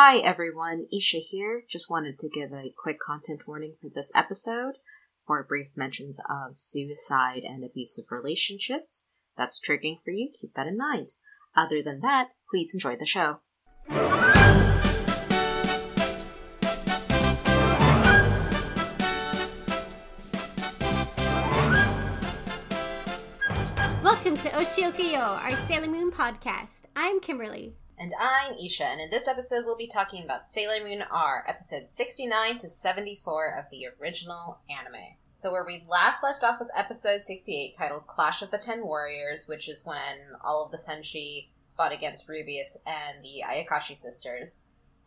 Hi everyone, Isha here. Just wanted to give a quick content warning for this episode for brief mentions of suicide and abusive relationships. That's triggering for you, keep that in mind. Other than that, please enjoy the show. Welcome to Oshiokuyo, our Sailor Moon podcast. I'm Kimberly. And I'm Isha, and in this episode we'll be talking about Sailor Moon R, episode 69 to 74 of the original anime. So where we last left off was episode 68 titled Clash of the Ten Warriors, which is when all of the Senshi fought against Rubeus and the Ayakashi sisters.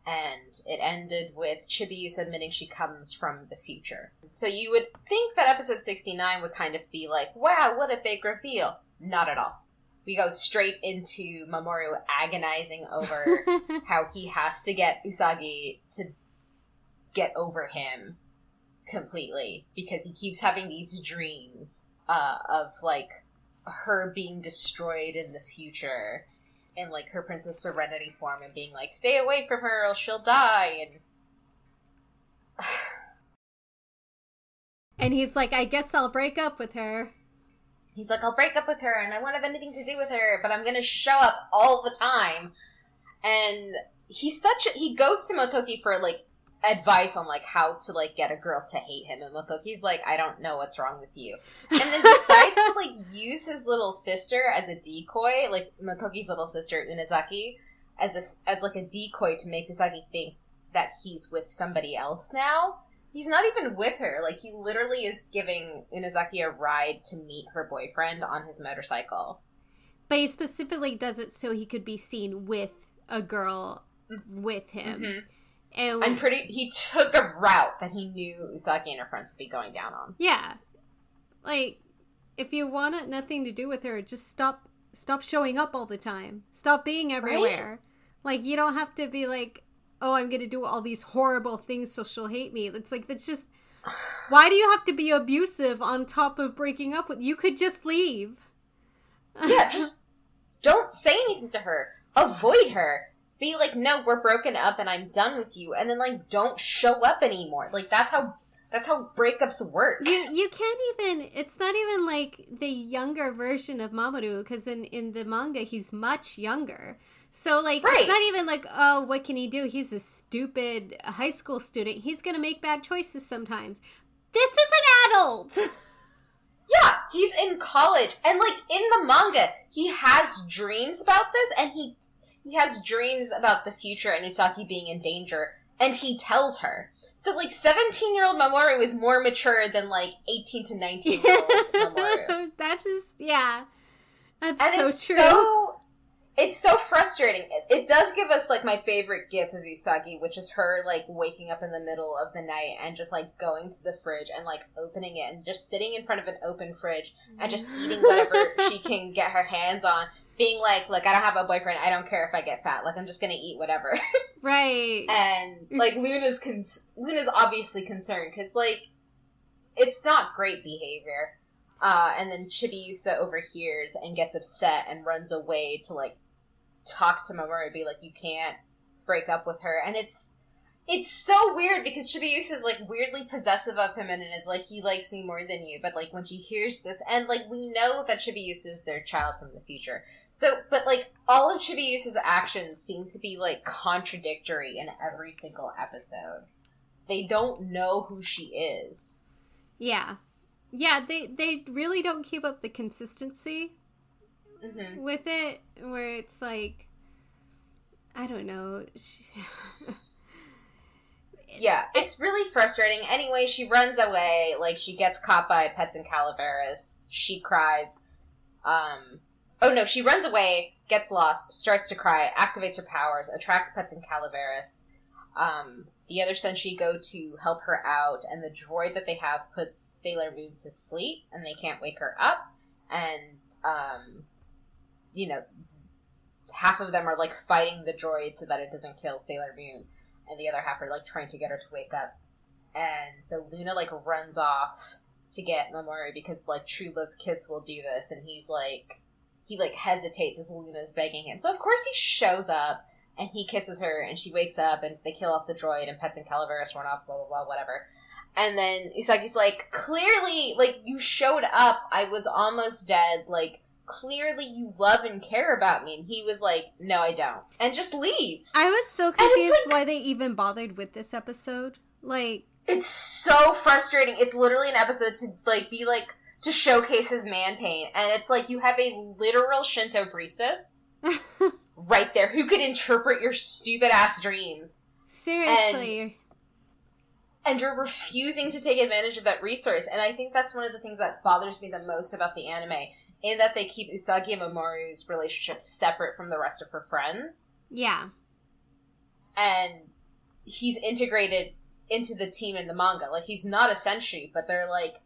And it ended with Chibiusa admitting she comes from the future. So you would think that episode 69 would kind of be like, wow, what a big reveal. Not at all we go straight into Mamoru agonizing over how he has to get Usagi to get over him completely because he keeps having these dreams uh, of like her being destroyed in the future in like her Princess Serenity form and being like, "Stay away from her, or she'll die." And and he's like, "I guess I'll break up with her." He's like, I'll break up with her and I won't have anything to do with her, but I'm gonna show up all the time. And he's such a, he goes to Motoki for like advice on like how to like get a girl to hate him and Motoki's like, I don't know what's wrong with you. And then decides to like use his little sister as a decoy, like Motoki's little sister, Unazuki, as a as like a decoy to make Usagi think that he's with somebody else now He's not even with her. Like he literally is giving Unazuki a ride to meet her boyfriend on his motorcycle. But he specifically does it so he could be seen with a girl with him. Mm-hmm. And I'm pretty. He took a route that he knew Usagi and her friends would be going down on. Yeah, like if you want nothing to do with her, just stop. Stop showing up all the time. Stop being everywhere. Right? Like you don't have to be like oh, I'm going to do all these horrible things so she'll hate me. It's like, that's just. Why do you have to be abusive on top of breaking up with. You could just leave. Yeah, just don't say anything to her. Avoid her. Be like, no, we're broken up and I'm done with you. And then, like, don't show up anymore. Like, that's how that's how breakups work. You you can't even. It's not even like the younger version of Mamoru because in in the manga he's much younger. So like right. it's not even like oh what can he do? He's a stupid high school student. He's gonna make bad choices sometimes. This is an adult. yeah, he's in college and like in the manga he has dreams about this and he he has dreams about the future and Usagi being in danger and he tells her. So like 17 year old Mamoru is more mature than like 18 to 19 year old Mamoru. That is yeah. That's and so it's true. So it's so frustrating. It, it, does give us like my favorite gif of Usagi, which is her like waking up in the middle of the night and just like going to the fridge and like opening it and just sitting in front of an open fridge and just eating whatever she can get her hands on. Being like, look, I don't have a boyfriend. I don't care if I get fat. Like, I'm just gonna eat whatever. right. And like Luna's con- Luna's obviously concerned because like it's not great behavior. Uh, and then Chibiusa overhears and gets upset and runs away to like talk to Mamoru, and be like, you can't break up with her, and it's it's so weird because Chibiusa is like weirdly possessive of him and is like he likes me more than you, but like when she hears this, and like we know that Chibiusa is their child from the future, so but like all of Chibiusa's actions seem to be like contradictory in every single episode. They don't know who she is. Yeah, yeah, they they really don't keep up the consistency mm-hmm. with it, where it's like, I don't know. yeah, it's really frustrating. Anyway, she runs away. Like she gets caught by Pets and Calaveras. She cries. Um, oh no, she runs away, gets lost, starts to cry, activates her powers, attracts Pets and Calaveras. Um, the other Senshi go to help her out, and the droid that they have puts Sailor Moon to sleep, and they can't wake her up. And, um, you know, half of them are like fighting the droid so that it doesn't kill Sailor Moon, and the other half are like trying to get her to wake up. And so Luna like runs off to get Mamoru because like True Love's kiss will do this, and he's like, he like hesitates as Luna's begging him. So of course he shows up and he kisses her, and she wakes up, and they kill off the droid, and Pets and Calaveras run off, blah blah blah, whatever. And then Usagi's like, clearly, like you showed up, I was almost dead, like clearly you love and care about me. And he was like, no, I don't, and just leaves. I was so confused like, why they even bothered with this episode. Like, it's so frustrating. It's literally an episode to like be like to showcase his man pain, and it's like you have a literal Shinto priestess right there who could interpret your stupid ass dreams. Seriously. And, and you're refusing to take advantage of that resource. And I think that's one of the things that bothers me the most about the anime, in that they keep Usagi and Mamoru's relationship separate from the rest of her friends. Yeah. And he's integrated into the team in the manga. Like he's not a Senshi, but they're like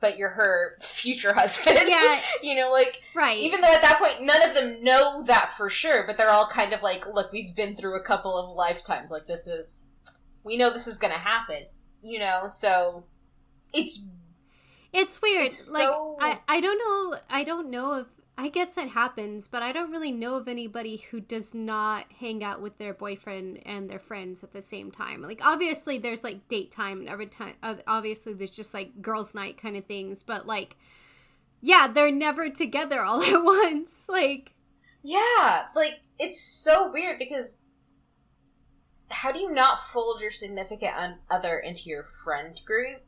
but you're her future husband. Yeah. you know, like right. Even though at that point none of them know that for sure, but they're all kind of like, look, we've been through a couple of lifetimes. Like this is we know this is gonna happen. You know, so it's it's weird. It's like so... I, I don't know I don't know if I guess that happens, but I don't really know of anybody who does not hang out with their boyfriend and their friends at the same time. Like obviously there's like date time and every time obviously there's just like girls night kind of things, but like yeah, they're never together all at once. Like yeah, like it's so weird because how do you not fold your significant other into your friend group?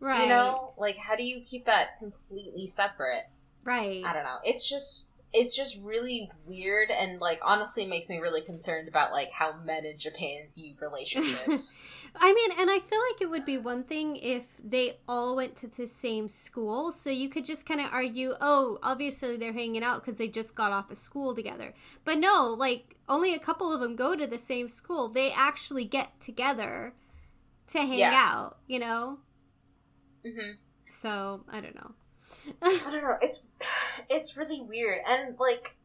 Right. You know, like how do you keep that completely separate? Right. I don't know. It's just it's just really weird and like honestly makes me really concerned about like how men in Japan view relationships. I mean, and I feel like it would be one thing if they all went to the same school, so you could just kind of argue, "Oh, obviously they're hanging out because they just got off of school together." But no, like only a couple of them go to the same school. They actually get together to hang yeah. out, you know? Mhm. So, I don't know. I don't know. It's it's really weird, and like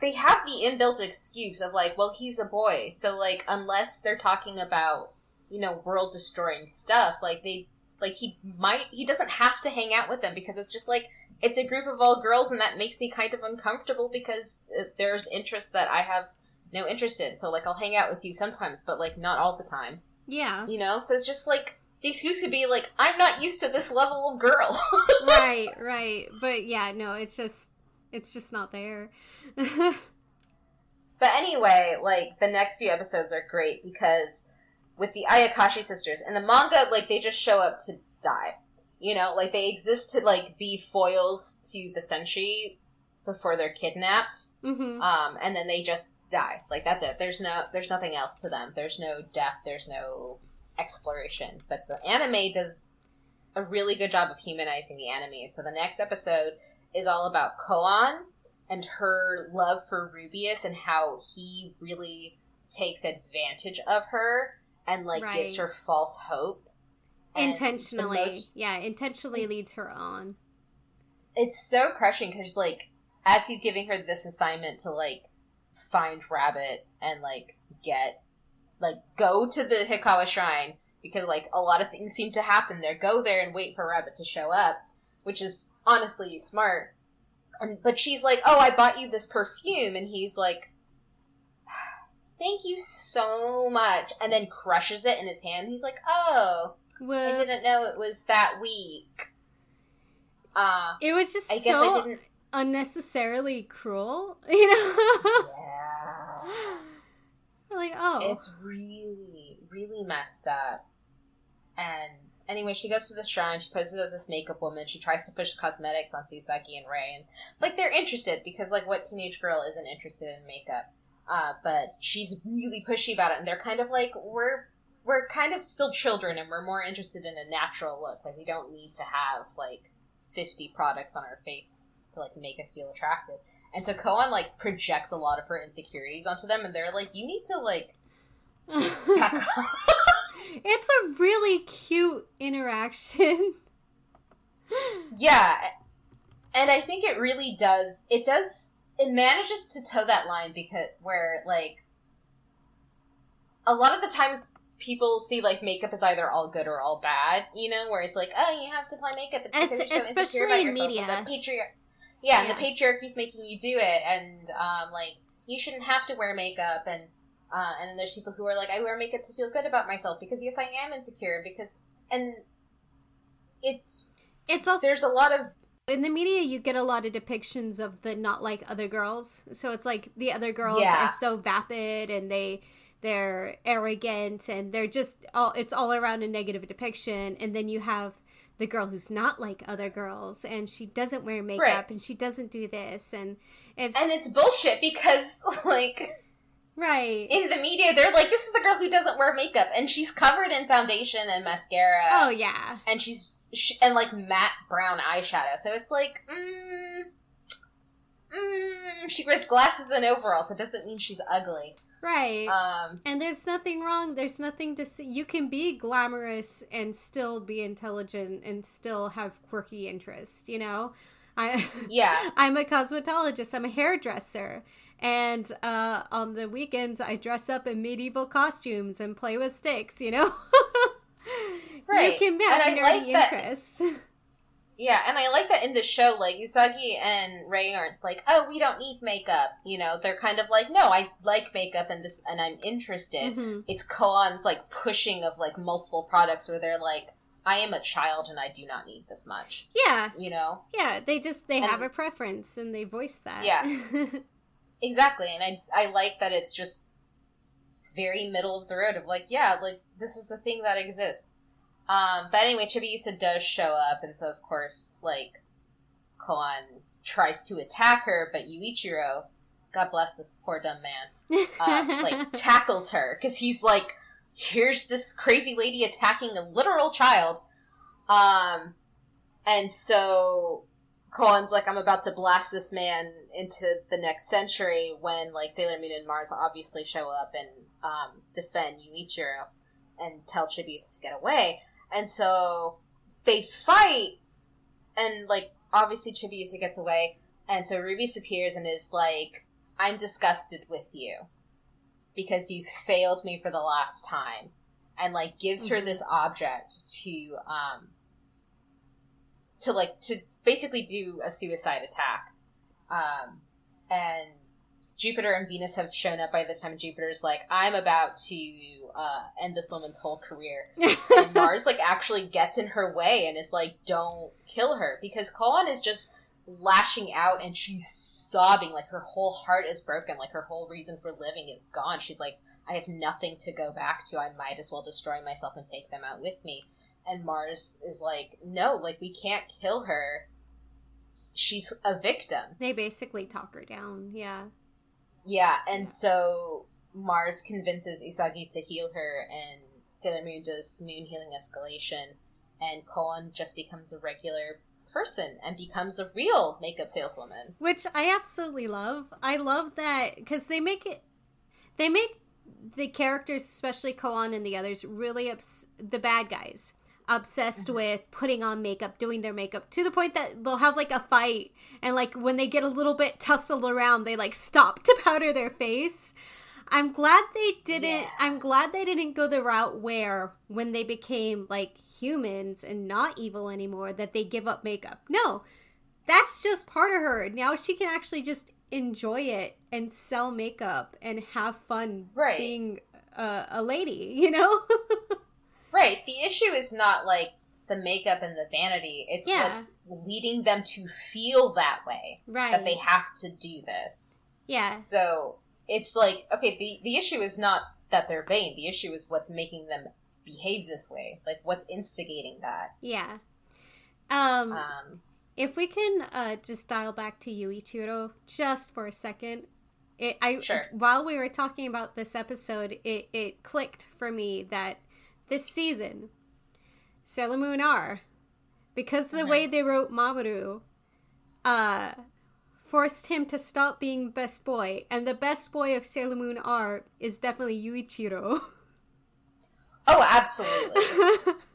they have the inbuilt excuse of like, well, he's a boy, so like unless they're talking about you know world destroying stuff, like they like he might he doesn't have to hang out with them because it's just like it's a group of all girls, and that makes me kind of uncomfortable because uh, there's interests that I have no interest in. So like I'll hang out with you sometimes, but like not all the time. Yeah, you know. So it's just like the excuse could be like, I'm not used to this level of girl. right, right. But yeah, no, it's just it's just not there. but anyway, like the next few episodes are great because with the Ayakashi sisters in the manga, like they just show up to die. You know, like they exist to like be foils to the Senshi before they're kidnapped. Mm-hmm. Um, and then they just die. Like that's it. There's no there's nothing else to them. There's no death, there's no exploration. But the anime does a really good job of humanizing the enemy. So the next episode is all about Koan and her love for Rubeus and how he really takes advantage of her and like right. gives her false hope. Intentionally, most, yeah, intentionally leads her on. It's so crushing because like as he's giving her this assignment to like find Rabbit and like get like go to the Hikawa shrine because like a lot of things seem to happen there. Go there and wait for Rabbit to show up, which is honestly smart. And, but she's like, "Oh, I bought you this perfume," and he's like, "Thank you so much," and then crushes it in his hand. He's like, "Oh, Whoops. I didn't know it was that weak." Uh, it was just I guess so I didn't unnecessarily cruel, you know. yeah. like, oh. It's really, really messed up. And anyway, she goes to the shrine. She poses as this makeup woman. She tries to push cosmetics onto Usagi and Ray, and like they're interested because like what teenage girl isn't interested in makeup? Uh, but she's really pushy about it, and they're kind of like we're we're kind of still children, and we're more interested in a natural look. Like we don't need to have like fifty products on our face to like make us feel attractive. And so Koan like projects a lot of her insecurities onto them, and they're like, "You need to like." it's a really cute interaction. yeah, and I think it really does. It does. It manages to toe that line because where like a lot of the times people see like makeup as either all good or all bad. You know, where it's like, oh, you have to apply makeup. It's you're so especially in media. The patriarch yeah, yeah, and the patriarchy's making you do it, and um, like you shouldn't have to wear makeup and uh, and then there's people who are like I wear makeup to feel good about myself because yes I am insecure because and it's It's also there's a lot of in the media you get a lot of depictions of the not like other girls. So it's like the other girls Yeah. are so vapid and they they're arrogant and they're just all it's all around a negative depiction and then you have the girl who's not like other girls and she doesn't wear makeup Right. and she doesn't do this and it's and it's bullshit because like right. in the media they're like this is the girl who doesn't wear makeup and she's covered in foundation and mascara oh yeah. and she's sh- and like matte brown eyeshadow so it's like mm, mm, she wears glasses and overalls it doesn't mean she's ugly Right. um And there's nothing wrong. There's nothing to see. You can be glamorous and still be intelligent and still have quirky interests. You know, I yeah I'm a cosmetologist. I'm a hairdresser, and uh, on the weekends I dress up in medieval costumes and play with sticks. You know, Right. You can have nerdy like that- interests. yeah and i like that in the show like usagi and ray aren't like oh we don't need makeup you know they're kind of like no i like makeup and this and i'm interested Mhm. it's koan's like pushing of like multiple products where they're like i am a child and i do not need this much Yeah, you know yeah. They just they And- have a preference and they voice that. Yeah. Exactly, and I I like that it's just very middle of the road of like, yeah, like this is a thing that exists. Um, but anyway, Chibiusa does show up, and so of course, like, Koan tries to attack her, but Yuichiro, God bless this poor dumb man, uh, like tackles her because he's like, here's this crazy lady attacking a literal child, um, and so Koan's like, I'm about to blast this man into the next century when like Sailor Moon and Mars obviously show up and um, defend Yuichiro and tell Chibiusa to get away, and so they fight, and like obviously Chibiusa gets away, and so Ruby appears and is like, I'm disgusted with you because you failed me for the last time and like gives her Mhm. this object to um to like to basically do a suicide attack um and jupiter and venus have shown up by this time and jupiter's like i'm about to uh end this woman's whole career. And mars like actually gets in her way and is like don't kill her because koan is just lashing out and she's sobbing like her whole heart is broken like her whole reason for living is gone. She's like i have nothing to go back to. I might as well destroy myself and take them out with me. And mars is like no like we can't kill her. She's a victim. They basically talk her down. Yeah. Yeah and so mars convinces usagi to heal her and sailor moon does moon healing escalation and koan just becomes a regular person and becomes a real makeup saleswoman which I absolutely love. I love that because they make it, they make the characters, especially Koan and the others, really obs- the bad guys obsessed Mhm. with putting on makeup, doing their makeup to the point that they'll have like a fight and like when they get a little bit tussled around, they like stop to powder their face. I'm glad they didn't. Yeah. I'm glad they didn't go the route where when they became like humans and not evil anymore, that they give up makeup. No, that's just part of her. Now she can actually just enjoy it and sell makeup and have fun Right. being a, a lady, you know? right the issue is not like the makeup and the vanity it's Yeah. what's leading them to feel that way right. that they have to do this yeah. So it's like, okay, the, the issue is not that they're vain. The issue is what's making them behave this way. Like, what's instigating that. Yeah. Um, Um, if we can uh, just dial back to Yuichiro just for a second. It, I Sure. while we were talking about this episode, it, it clicked for me that this season, Sailor Moon R, because the way they wrote Mamoru, uh, forced him to stop being best boy, and the best boy of Sailor Moon R is definitely Yuichiro. oh, absolutely.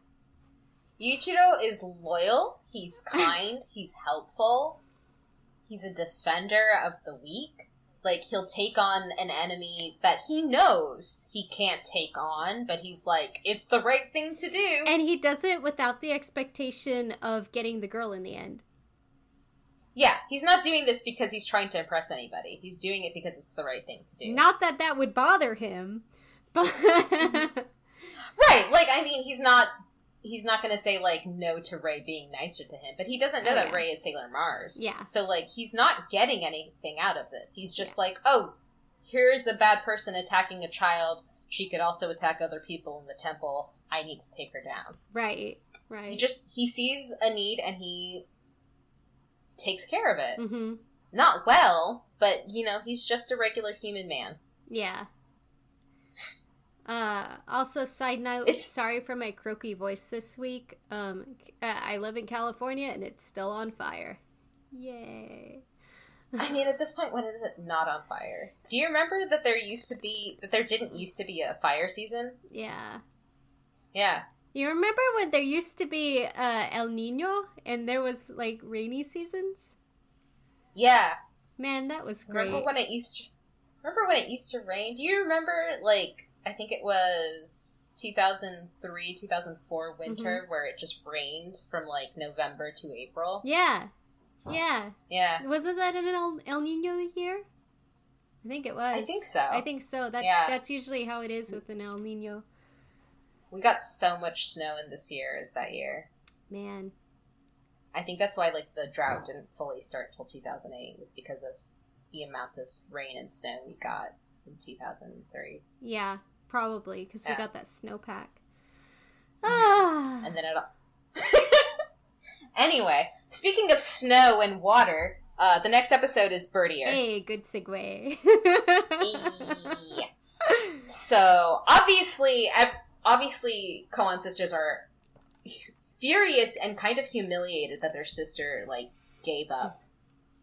Yuichiro is loyal. He's kind. he's helpful. He's a defender of the weak. Like, he'll take on an enemy that he knows he can't take on, but he's like, it's the right thing to do. and he does it without the expectation of getting the girl in the end. Yeah, he's not doing this because he's trying to impress anybody. He's doing it because it's the right thing to do. Not that that would bother him, but right. Like I mean, he's not he's not going to say like no to Ray being nicer to him, but he doesn't know Oh, that yeah. Ray is Sailor Mars. Yeah. So like he's not getting anything out of this. He's just like, "Oh, here's a bad person attacking a child. She could also attack other people in the temple. I need to take her down." right, Right. He just he sees a need and he takes care of it. mm-hmm. Not well, but you know, he's just a regular human man. Yeah. Uh, also, side note, It's- sorry for my croaky voice this week. Um, uh, I live in California and it's still on fire. Yay. I mean, at this point, when is it not on fire? Do you remember that there used to be that there didn't used to be a fire season? Yeah. Yeah. You remember when there used to be uh, El Nino and there was like rainy seasons? Yeah. Man, that was great. Remember when it used to Remember when it used to rain? Do you remember like I think it was 2003, 2004 winter mm-hmm. where it just rained from like November to April? yeah. Yeah. Yeah. Wasn't that an El, El Nino year? I think it was. I think so. I think so. That Yeah. that's usually how it is with an El Nino. We got so much snow in this year as that year. Man. I think that's why like the drought didn't fully start till 2008 was because of the amount of rain and snow we got in 2003. Yeah, probably because we got that snowpack. Ah. And then it all Anyway, speaking of snow and water, uh, the next episode is Berthier. Hey, good segue. Yeah. So obviously, obviously, Koan sisters are furious and kind of humiliated that their sister like gave up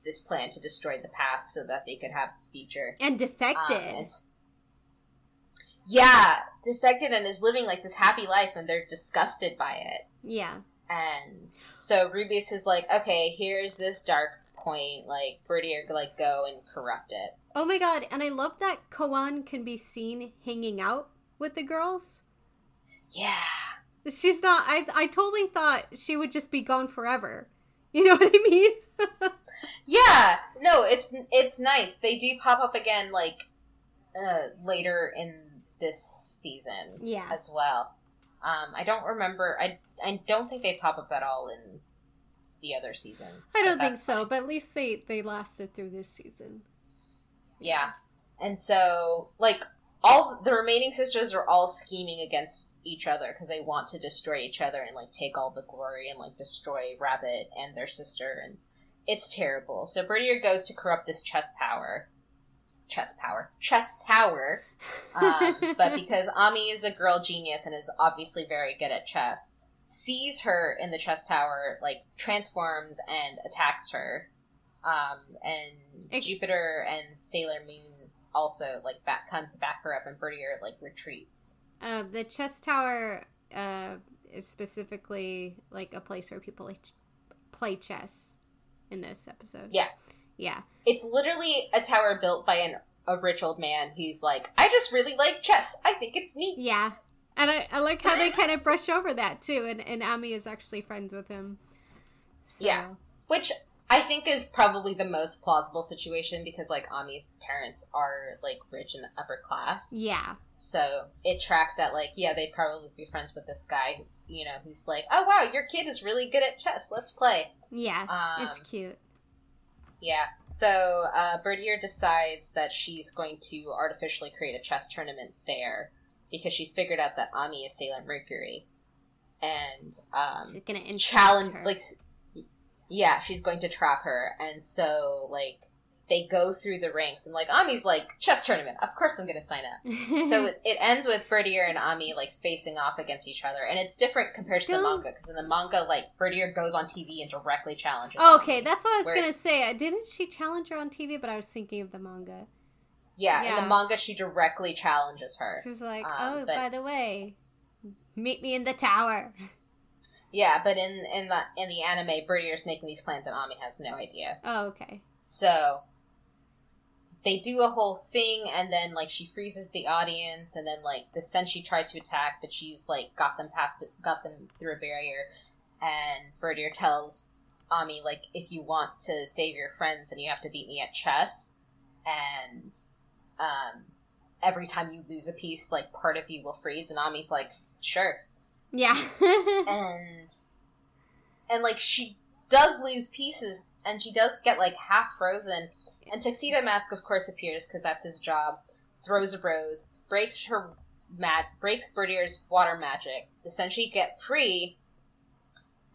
this plan to destroy the past so that they could have the future. and Um, defected. and s- yeah, defected and is living like this happy life, and they're disgusted by it. yeah. And so Rubeus is like, okay, here's this dark point. Like, Berthier, like, go and corrupt it. Oh my god, and I love that Koan can be seen hanging out with the girls. Yeah. She's not. I I totally thought she would just be gone forever. You know what I mean? Yeah, no, it's it's nice. They do pop up again, like uh, later in this season yeah. as well. Um, I don't remember. I I don't think they pop up at all in the other seasons. I don't think so, fine. but at least they they lasted through this season. Yeah, and so like all the remaining sisters are all scheming against each other because they want to destroy each other and like take all the glory and like destroy Rabbit and their sister and it's terrible. So Berthier goes to corrupt this chess power. Chess power. Chess tower. Um, but because Ami is a girl genius and is obviously very good at chess, sees her in the chess tower, like transforms and attacks her. Um, and Ex- Jupiter and Sailor Moon also like back come to back her up, and Berthier like retreats. Uh, the chess tower uh, is specifically like a place where people like, play chess in this episode. Yeah. Yeah. It's literally a tower built by an a rich old man who's like, I just really like chess. I think it's neat. Yeah. And I, I like how they kind of brush over that too. And, and Ami is actually friends with him. So, Yeah. Which I think is probably the most plausible situation because like Ami's parents are like rich and upper class. Yeah. So it tracks that like, yeah, they'd probably be friends with this guy, you know, who's like, Oh wow, your kid is really good at chess, let's play. Yeah. Um it's cute. Yeah. So uh Berthier decides that she's going to artificially create a chess tournament there because she's figured out that Ami is Sailor Mercury. And um She's gonna challenge her. like yeah she's going to trap her and so like they go through the ranks and like ami's like chess tournament of course i'm gonna sign up so it, it ends with berthier and ami like facing off against each other and it's different compared to the Don't- manga because in the manga like berthier goes on tv and directly challenges okay, Ami. that's what I was gonna say. Didn't she challenge her on TV? But I was thinking of the manga. yeah, in the manga she directly challenges her She's like, Um, "Oh, but- by the way, meet me in the tower." yeah but in in the in the anime berthier's making these plans and ami has no idea Oh, okay. So they do a whole thing and then like she freezes the audience and then like the Senshi tried to attack but she's like got them past got them through a barrier and Berthier tells Ami, like, if you want to save your friends, then you have to beat me at chess. And um, every time you lose a piece, like, part of you will freeze. And Ami's like, sure. Yeah. and and like she does lose pieces and she does get like half frozen and tuxedo mask of course appears because that's his job throws a rose breaks her mat breaks Berthier's water magic the Senshi get free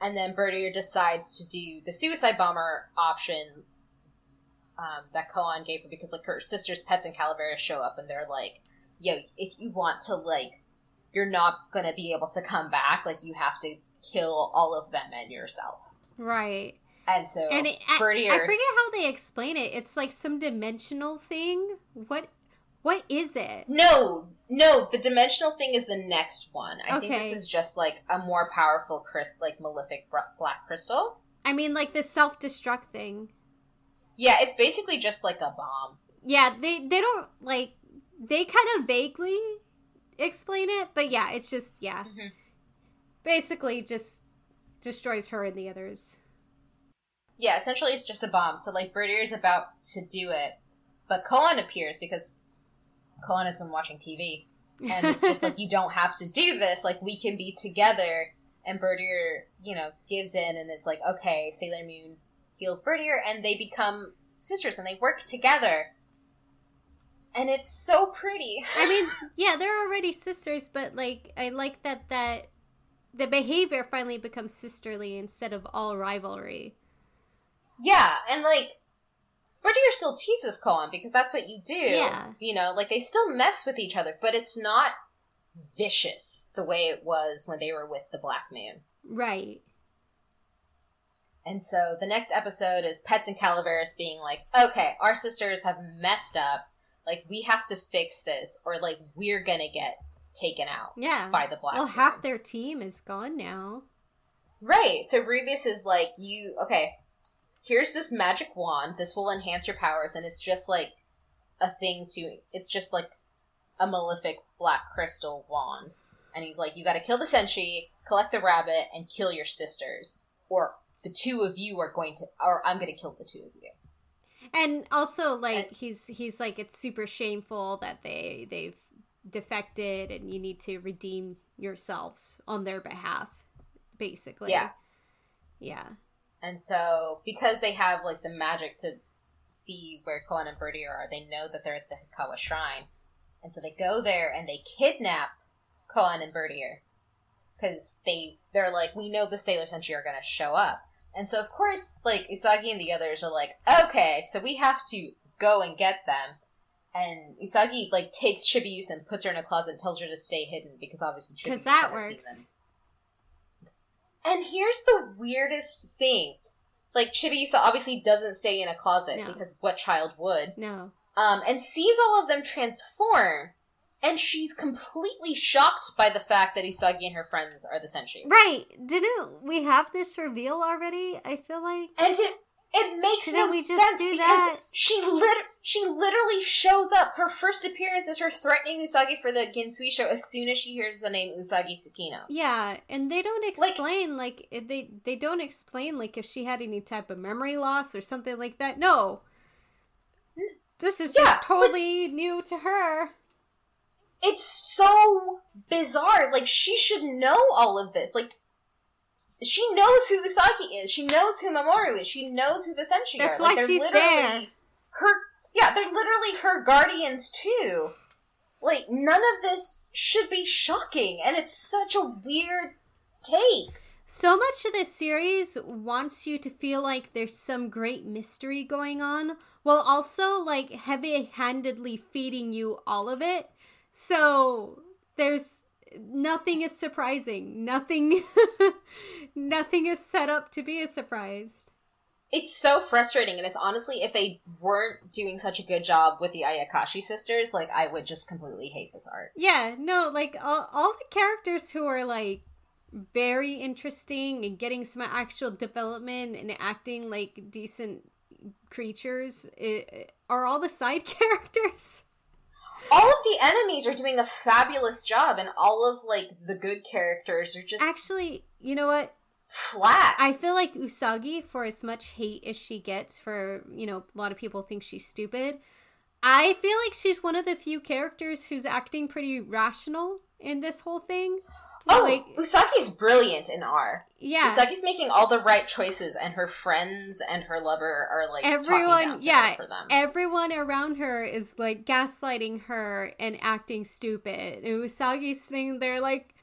and then Berthier decides to do the suicide bomber option um, that Koan gave her because like her sister's pets and Calaveras show up and they're like, "Yo, if you want to like you're not to be able to come back. Like you have to kill all of them and yourself. Right. And so and it, I, I forget how they explain it. It's like some dimensional thing. What what is it? No, no. The dimensional thing is the next one. I okay. think this is just like a more powerful, crystal, like malefic black crystal. I mean, like the self destruct thing. Yeah, it's basically just like a bomb. Yeah, they they don't like they kind of vaguely explain it, but yeah, it's just yeah. Mm-hmm. Basically just destroys her and the others. Yeah, essentially it's just a bomb. So like is about to do it, but Koan appears because Koan has been watching TV. And it's just like you don't have to do this, like we can be together and Berthier, you know, gives in and it's like, okay, Sailor Moon heals Berthier and they become sisters and they work together and it's so pretty. I mean, yeah, they're already sisters, but like I like that that the behavior finally becomes sisterly instead of all rivalry. Yeah, and like Berthier still teases Koan because that's what you do. Yeah. You know, like they still mess with each other, but it's not vicious the way it was when they were with the Black Moon. Right. And so the next episode is Pets and Calaveras being like, okay, our sisters have messed up like we have to fix this, or like we're gonna get taken out. Yeah. By the black. Well, half their team is gone now. Right. So Rubeus is like, you okay? Here's this magic wand. This will enhance your powers, and it's just like a thing to. It's just like a malefic black crystal wand. And he's like, you got to kill the Senshi, collect the rabbit, and kill your sisters, or the two of you are going to, or I'm going to kill the two of you and also like and, he's he's like it's super shameful that they they've defected and you need to redeem yourselves on their behalf basically yeah yeah and so because they have like the magic to see where Koan and Berthier are they know that they're at the Hikawa shrine and so they go there and they kidnap Koan and Berthier because they they're like we know the Sailor Senshi are going to show up and so, of course, like Usagi and the others are like, okay, so we have to go and get them. And Usagi like takes Chibiusa and puts her in a closet and tells her to stay hidden because obviously because that works. And here's the weirdest thing: like Chibiusa obviously doesn't stay in a closet no. because what child would? No. Um, and sees all of them transform, and she's completely shocked by the fact that Usagi and her friends are the Senshi. Right? Didn't we have this reveal already? I feel like, and it it makes Didn't no sense because that? she lit she literally shows up. Her first appearance is her threatening Usagi for the Ginzuishou as soon as she hears the name Usagi Tsukino. Yeah, and they don't explain like, like they they don't explain like if she had any type of memory loss or something like that. No. This is just totally new to her it's so bizarre. Like she should know all of this. Like she knows who Usagi is. She knows who Mamoru is. She knows who the Senshi That's are. That's like, why she's there. Her yeah, they're literally her guardians too. Like none of this should be shocking, and it's such a weird take. So much of this series wants you to feel like there's some great mystery going on, while also like heavy-handedly feeding you all of it so there's nothing is surprising. Nothing nothing is set up to be a surprise. It's so frustrating and it's honestly if they weren't doing such a good job with the Ayakashi sisters, like I would just completely hate this art. Yeah, no, like all, all the characters who are like very interesting and getting some actual development and acting like decent creatures it, are all the side characters all of the enemies are doing a fabulous job and all of like the good characters are just actually you know what flat. I feel like Usagi, for as much hate as she gets for, you know, a lot of people think she's stupid, I feel like she's one of the few characters who's acting pretty rational in this whole thing. oh, like- Usagi's brilliant in R. Yeah. Usagi's making all the right choices, and her friends and her lover are like Everyone, yeah, her for them. everyone around her is like gaslighting her and acting stupid. And Usagi's sitting there like,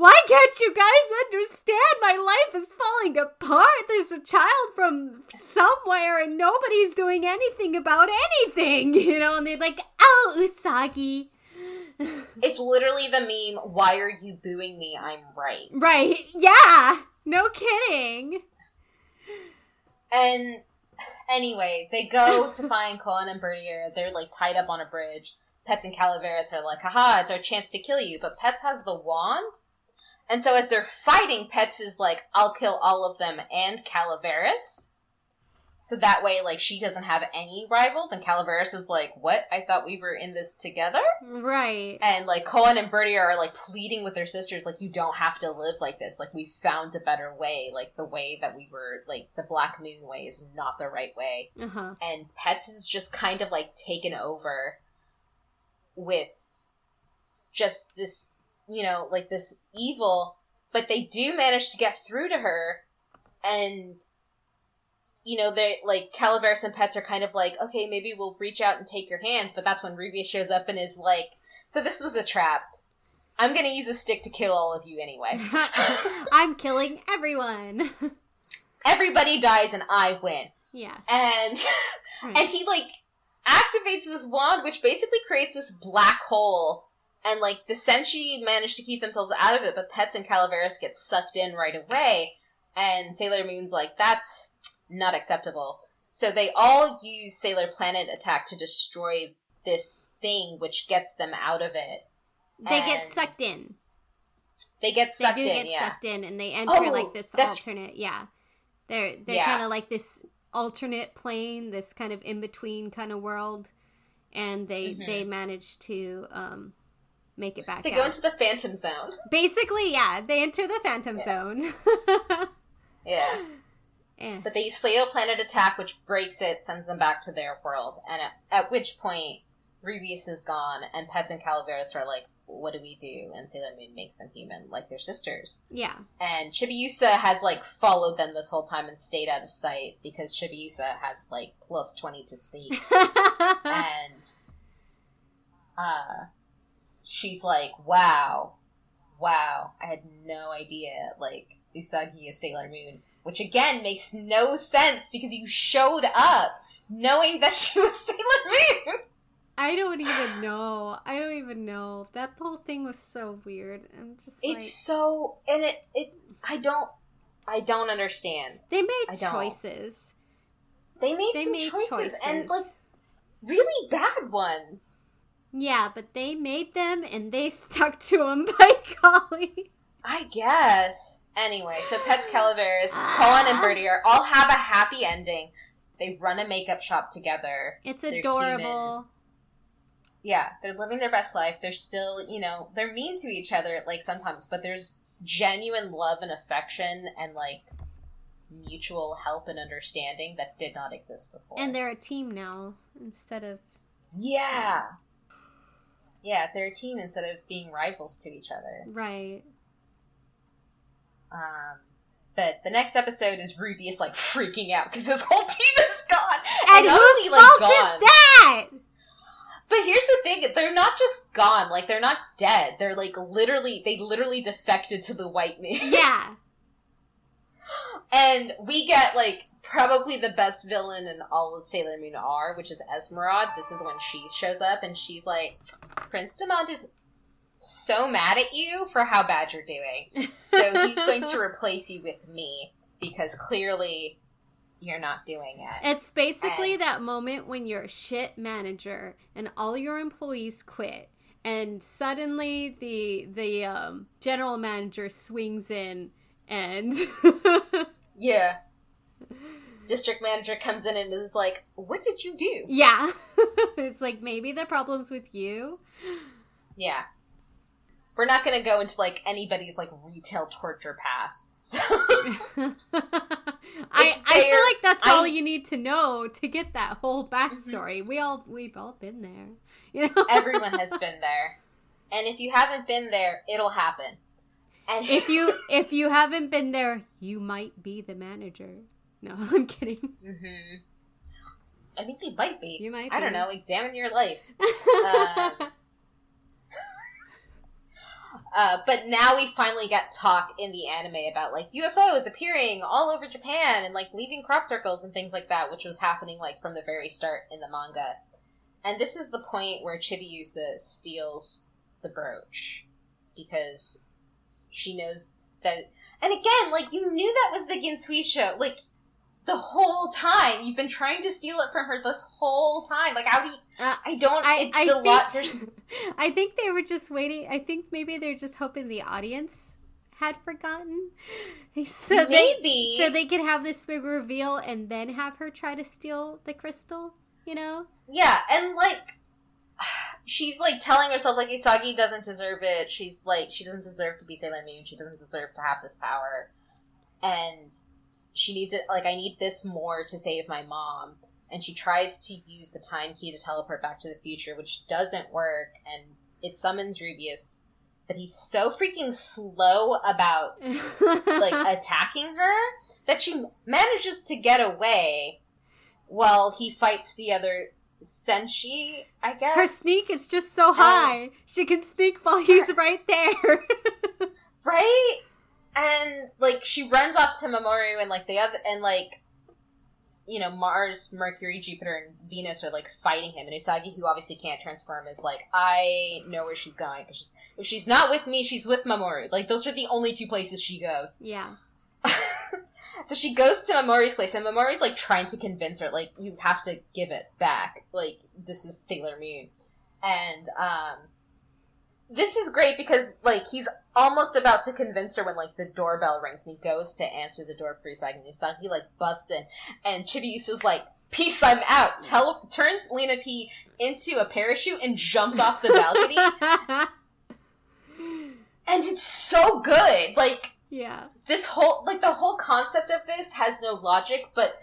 why can't you guys understand? My life is falling apart. There's a child from somewhere and nobody's doing anything about anything, you know? And they're like, oh, Usagi. It's literally the meme. Why are you booing me? I'm right. Right. Yeah. No kidding. And anyway, they go to find Koan and Berthier. They're like tied up on a bridge. Pets and Calaveras are like, haha, it's our chance to kill you. But Pets has the wand. And so as they're fighting, Pets is like, I'll kill all of them and Calaveras. So that way, like, she doesn't have any rivals. And Calaveras is like, what? I thought we were in this together? Right. And like Koan and Berthier are like pleading with their sisters, like, you don't have to live like this. Like, we found a better way. Like, the way that we were, like, the Black Moon way is not the right way. Uh huh. And Pets is just kind of like taken over with just this, you know, like this evil. But they do manage to get through to her. And, you know, they like Calaveras and Pets are kind of like, okay, maybe we'll reach out and take your hands. But that's when Rubeus shows up and is like, so this was a trap. I'm gonna use a stick to kill all of you anyway. I'm killing everyone. Everybody dies and I win. yeah. And Right. and he like activates this wand which basically creates this black hole and like the Senshi manage to keep themselves out of it, but Pets and Calaveras get sucked in right away. And Sailor Moon's like, that's not acceptable. So they all use Sailor Planet attack to destroy this thing which gets them out of it. They get sucked in. They get sucked in. they do in, get yeah. sucked in, and they enter Oh, like this alternate. Yeah, they're they're Yeah. kind of like this alternate plane, this kind of in between kind of world, and they Mhm. they manage to um make it back. They out. go into the Phantom Zone. Basically, yeah, they enter the Phantom Yeah. Zone. Yeah. Eh. But they use Sailor Planet attack, which breaks it, sends them back to their world. And at, at which point, Rubeus is gone, and Pets and Calaveras are like, what do we do? And Sailor Moon makes them human, like their sisters. Yeah, And Chibiusa has, like, followed them this whole time and stayed out of sight, because Chibiusa has, like, plus 20 to sneak. and, uh, she's like, wow, wow, I had no idea, like, Usagi is Sailor Moon. Which again makes no sense because you showed up knowing that she was Sailor Moon. I don't even know. I don't even know. That whole thing was so weird. I'm just like It's so and it it I don't I don't understand. they made choices. They made They some made choices, choices. and like really bad ones. Yeah, but they made them and they stuck to them by golly. I guess. Anyway, so Pets Calaveras, Koan and Berthier all uh-huh. have a happy ending. They run a makeup shop together. It's They're adorable. Yeah, they're living their best life. They're still, you know, they're mean to each other, like sometimes, but there's genuine love and affection and like mutual help and understanding that did not exist before. And they're a team now instead of yeah, yeah, they're a team instead of being rivals to each other. right. Um, but the next episode is Ruby is like freaking out because his whole team is gone, And, not whose only, like, fault gone- is that? But here's the thing: they're not just gone; like they're not dead. They're like literally, they literally defected to the White Moon. Yeah. and we get like probably the best villain in all of Sailor Moon R, which is Esmeralda. This is when she shows up, and she's like, "Prince Demande is so mad at you for how bad you're doing, so he's going to replace you with me because clearly you're not doing it." It's basically And- that moment when you're a shit manager and all your employees quit and suddenly the the um, general manager swings in and Yeah. District manager comes in and is like, "What did you do?" yeah it's like maybe the problem's with you Yeah. we're not going to go into like anybody's like retail torture past. So I, I feel like that's I, all you need to know to get that whole backstory. Mm-hmm. We all we've all been there. You know? Everyone has been there. And if you haven't been there, it'll happen. And if you if you haven't been there, you might be the manager. No, I'm kidding. Mm-hmm. I think they might be. You might. Be. I don't know. Examine your life. um, uh, but now we finally get talk in the anime about like UFOs appearing all over Japan and like leaving crop circles and things like that, which was happening like from the very start in the manga. And this is the point where Chibiusa steals the brooch because she knows that. And again, like you knew that was the Ginzuishou. Like the whole time. You've been trying to steal it from her this whole time. Like, how do you? Uh, I don't. I, it, I the think, lot, there's... I think they were just waiting. I think maybe they're just hoping the audience had forgotten. So maybe they, so they could have this big reveal and then have her try to steal the crystal. You know? Yeah, and like. She's like telling herself like Usagi doesn't deserve it. She's like she doesn't deserve to be Sailor Moon. She doesn't deserve to have this power. And she needs it like I need this more to save my mom. And she tries to use the time key to teleport back to the future, which doesn't work, and it summons Rubeus But he's so freaking slow about like attacking her that she manages to get away while he fights the other Senshi, I guess. Her sneak is just so high. Um, she can sneak while he's right there. right? And like she runs off to Mamoru and like the other and like you know Mars, Mercury, Jupiter, and Venus are like fighting him, and Usagi, who obviously can't transform, is like, I know where she's going because if she's not with me, she's with Mamoru. Like those are the only two places she goes. Yeah. so she goes to Mamoru's place, and Mamoru's like trying to convince her, like, you have to give it back. Like this is Sailor Moon, and um, this is great because like he's almost about to convince her when like the doorbell rings and he goes to answer the door for Usagi and Usagi like busts in and Chibiusa's like peace I'm out. Tele- turns Luna-P into a parachute and jumps off the balcony. And it's so good. Like yeah. this whole like the whole concept of this has no logic but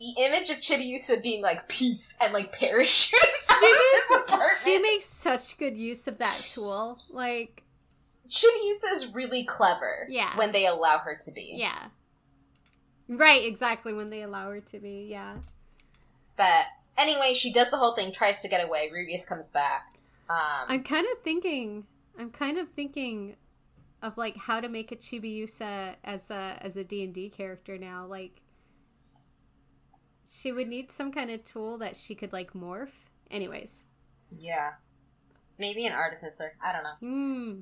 the image of Chibiusa being like peace and like parachute. She makes she makes such good use of that tool. Like Chibiusa is really clever. Yeah. When they allow her to be. Yeah. Right, exactly when they allow her to be, yeah. But anyway, she does the whole thing, tries to get away. Rubeus comes back. Um, I'm kind of thinking. I'm kind of thinking of like how to make a Chibiusa as a as a D and D character now. Like she would need some kind of tool that she could like morph. Anyways. Yeah. Maybe an artificer. I don't know. Hmm.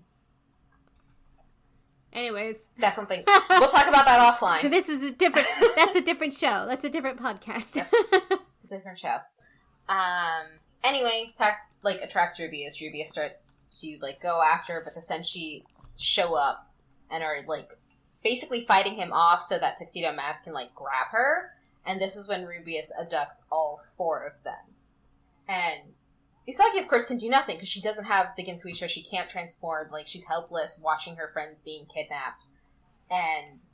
Anyways, that's something we'll talk about that offline. This is a different. that's a different show. That's a different podcast. that's a different show. Um. Anyway, like attracts Rubeus. Rubeus starts to like go after, but the Senshi show up and are like basically fighting him off so that Tuxedo Mask can like grab her. And this is when Rubeus abducts all four of them. And Usagi, of course, can do nothing because she doesn't have the Ginzuishou. She can't transform. Like, she's helpless watching her friends being kidnapped. And,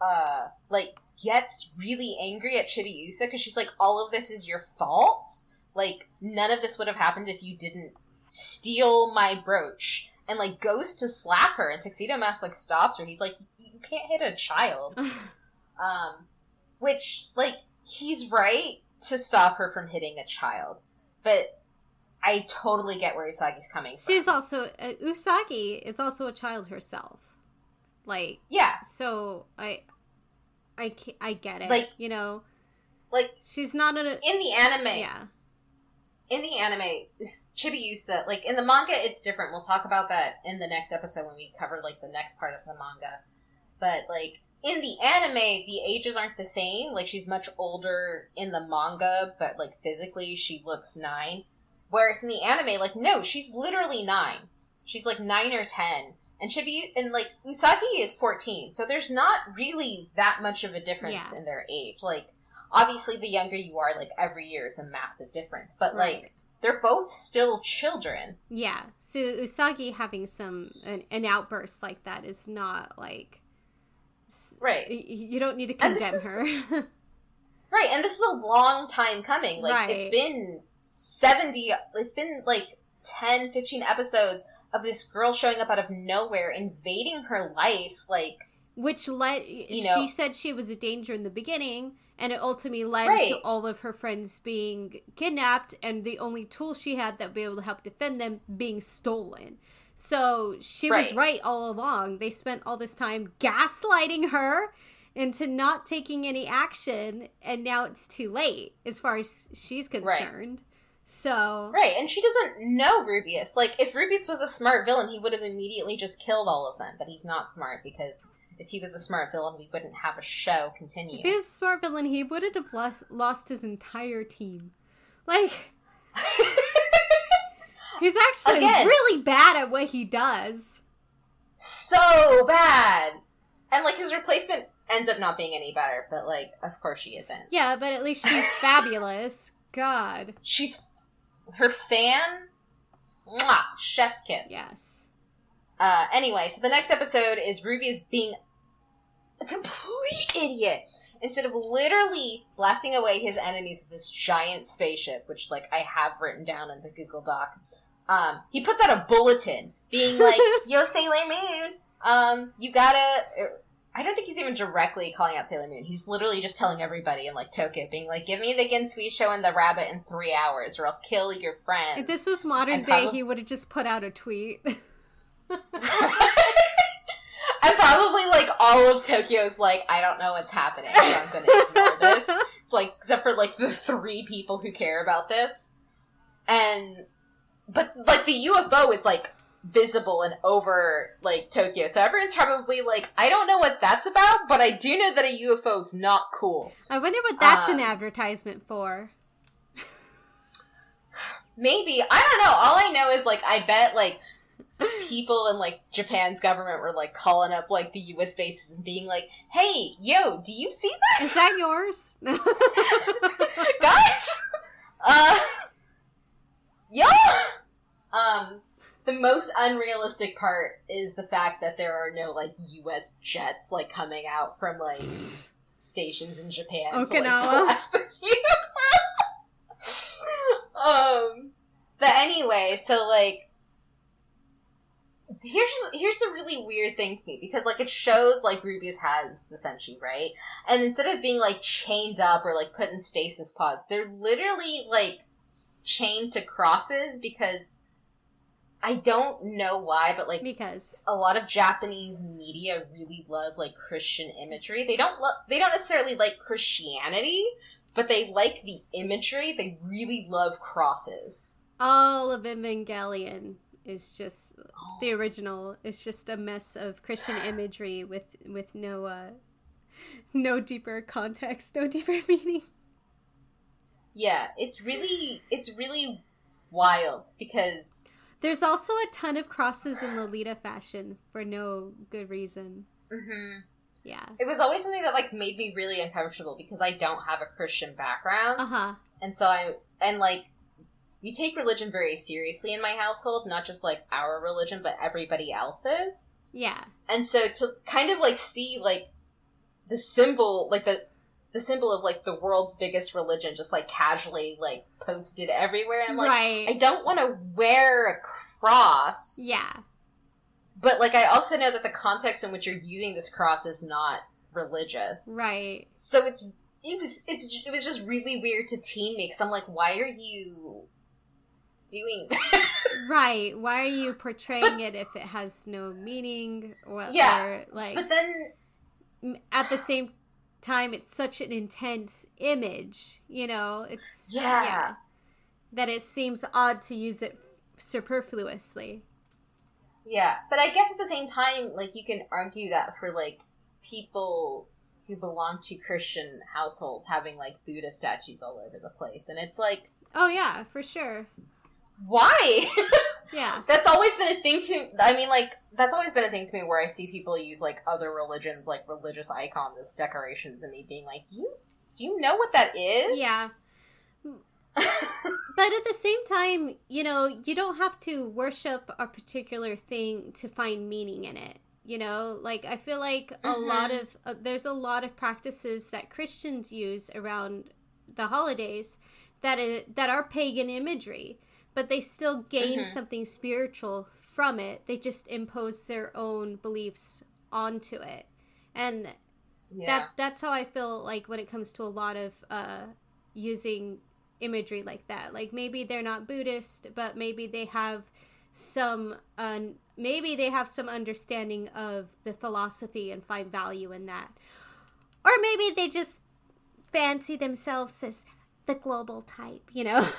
uh, like, gets really angry at Chibiusa because she's like, all of this is your fault? Like, none of this would have happened if you didn't steal my brooch. And, like, goes to slap her, and Tuxedo Mask, like, stops her. He's like, you can't hit a child. um, which, like, he's right to stop her from hitting a child. But I totally get where Usagi's coming from. She's also uh, Usagi is also a child herself. Like yeah. So I I I get it. Like you know, like she's not in in the anime. Yeah. In the anime, Chibiusa, like in the manga, it's different. We'll talk about that in the next episode when we cover like the next part of the manga. But like in the anime, the ages aren't the same. Like she's much older in the manga, but like physically, she looks nine Whereas in the anime, like, no, she's literally nine. She's like nine or ten. And should be, and like, Usagi is 14. So there's not really that much of a difference yeah. in their age. Like, obviously, the younger you are, like, every year is a massive difference. But, right. like, they're both still children. Yeah. So Usagi having some an, an outburst like that is not like right. You don't need to condemn is, her. right, and this is a long time coming. Like right. it's been 70 it's been like 10 15 episodes of this girl showing up out of nowhere invading her life like which led you know, she said she was a danger in the beginning and it ultimately led right. to all of her friends being kidnapped and the only tool she had that would be able to help defend them being stolen so she right. was right all along they spent all this time gaslighting her into not taking any action and now it's too late as far as she's concerned. So Right, and she doesn't know Rubeus. Like if Rubeus was a smart villain, he would have immediately just killed all of them, but he's not smart because if he was a smart villain, we wouldn't have a show continue. If he was a smart villain, he wouldn't have le- lost his entire team. Like He's actually Again, really bad at what he does. So bad. And like his replacement ends up not being any better, but like of course she isn't. Yeah, but at least she's fabulous. God. She's her fan, mwah, chef's kiss. Yes. Uh, anyway, so the next episode is Rubeus being a complete idiot. Instead of literally blasting away his enemies with this giant spaceship, which like I have written down in the Google Doc, um, he puts out a bulletin being like, "Yo, Sailor Moon, um, you gotta." I don't think he's even directly calling out Sailor Moon. He's literally just telling everybody in like Tokyo, being like, "Give me the Gin show and the rabbit in three hours, or I'll kill your friend." If this was modern and day, he would have just put out a tweet. and probably like all of Tokyo's like, I don't know what's happening, so I'm gonna ignore this. It's like except for like the three people who care about this, and but like the UFO is like visible and over like Tokyo. So everyone's probably like, I don't know what that's about, but I do know that a UFO is not cool. I wonder what that's um, an advertisement for. Maybe. I don't know. All I know is like I bet like people in like Japan's government were like calling up like the US bases and being like, "Hey, yo, do you see this? Is that yours?" Guys? Uh Yeah. Um the most unrealistic part is the fact that there are no like U.S. jets like coming out from like stations in Japan Okinawa. to like um, but anyway, so like here's here's a really weird thing to me because like it shows like Rubeus has the senshi right, and instead of being like chained up or like put in stasis pods, they're literally like chained to crosses because I don't know why, but like because a lot of Japanese media really love like Christian imagery. They don't love they don't necessarily like Christianity, but they like the imagery. They really love crosses. All of Evangelion is just oh. the original is just a mess of Christian imagery with with no uh no deeper context, no deeper meaning. Yeah, it's really it's really wild because there's also a ton of crosses in Lolita fashion for no good reason. Mm-hmm. Yeah. It was always something that like made me really uncomfortable because I don't have a Christian background. Uh-huh. And so I and like we take religion very seriously in my household, not just like our religion, but everybody else's. Yeah. And so to kind of like see like the symbol like the the symbol of like the world's biggest religion just like casually like posted everywhere. And i'm like right. i don't want to wear a cross. Yeah. But like i also know that the context in which you're using this cross is not religious. Right. So it's it was it's it was just really weird to team me because i'm like why are you doing right. Why are you portraying but, it if it has no meaning or yeah. like but then at the same time it's such an intense image you know? It's yeah. yeah. That it seems odd to use it superfluously. Yeah but i guess at the same time like you can argue that for like people who belong to christian households having like buddha statues all over the place and it's like oh yeah for sure. Why Yeah. That's always been a thing to I mean like that's always been a thing to me where I see people use like other religions like religious icons as decorations and me being like, "Do you do you know what that is?" Yeah. but at the same time, you know, you don't have to worship a particular thing to find meaning in it. You know, like I feel like a Mhm. lot of uh, there's a lot of practices that Christians use around the holidays that is, that are pagan imagery, but they still gain Mhm. something spiritual from it. They just impose their own beliefs onto it. And yeah. that that's how I feel like when it comes to a lot of uh, using imagery like that. Like maybe they're not Buddhist, but maybe they have some uh, maybe they have some understanding of the philosophy and find value in that, or maybe they just fancy themselves as the global type. You know.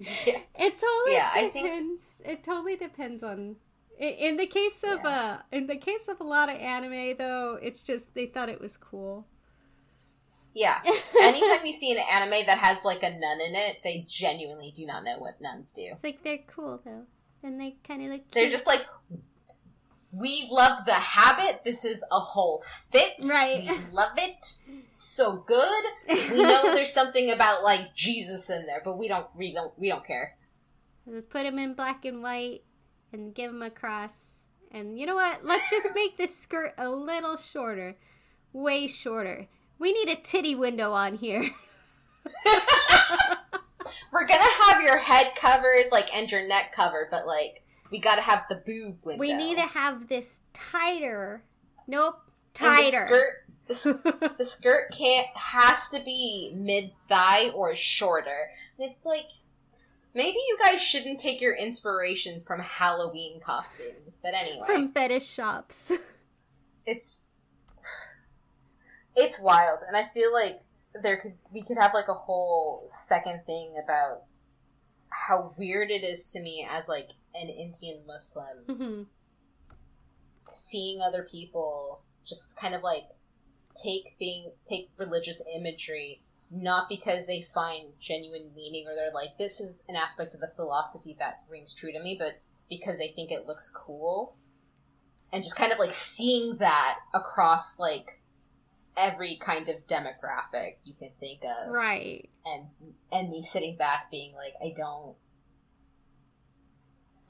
yeah. It totally Yeah, I think- depends. It totally depends on. In the case of Yeah. uh, in the case of a lot of anime, though, it's just they thought it was cool. Yeah. Anytime you see an anime that has like a nun in it, they genuinely do not know what nuns do. It's like they're cool though, and they kind of look. They're cute. just like, we love the habit. This is a whole fit. Right. We love it. So good. We know there's something about like Jesus in there, but we don't. We don't. We don't care. put him in black and white and give him a cross. And you know what? Let's just make this skirt a little shorter, way shorter. We need a titty window on here. We're gonna have your head covered, like, and your neck covered, but like, we gotta have the boob window. We need to have this tighter. Nope, And the skirt. The, the skirt can't has to be mid thigh or shorter. And it's like maybe you guys shouldn't take your inspiration from Halloween costumes. But anyway, From fetish shops. it's it's wild, and I feel like there could we could have like a whole second thing about how weird it is to me as like an Indian Muslim hmm seeing other people just kind of like take thing take religious imagery not because they find genuine meaning or they're like this is an aspect of the philosophy that rings true to me but because they think it looks cool. And just kind of like seeing that across like every kind of demographic you can think of. Right. and and me sitting back being like i don't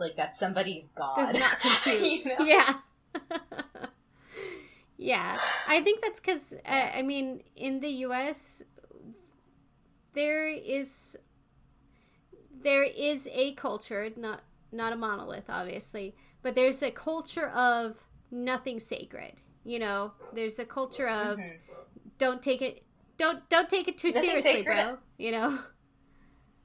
like that's somebody's god Does not compute. You know? Yeah. yeah. I think that's because, uh, I mean, in the US, there is there is a culture not not a monolith obviously but there's a culture of nothing sacred you know there's a culture of Mhm. don't take it don't don't take it too Nothing seriously sacred. bro you know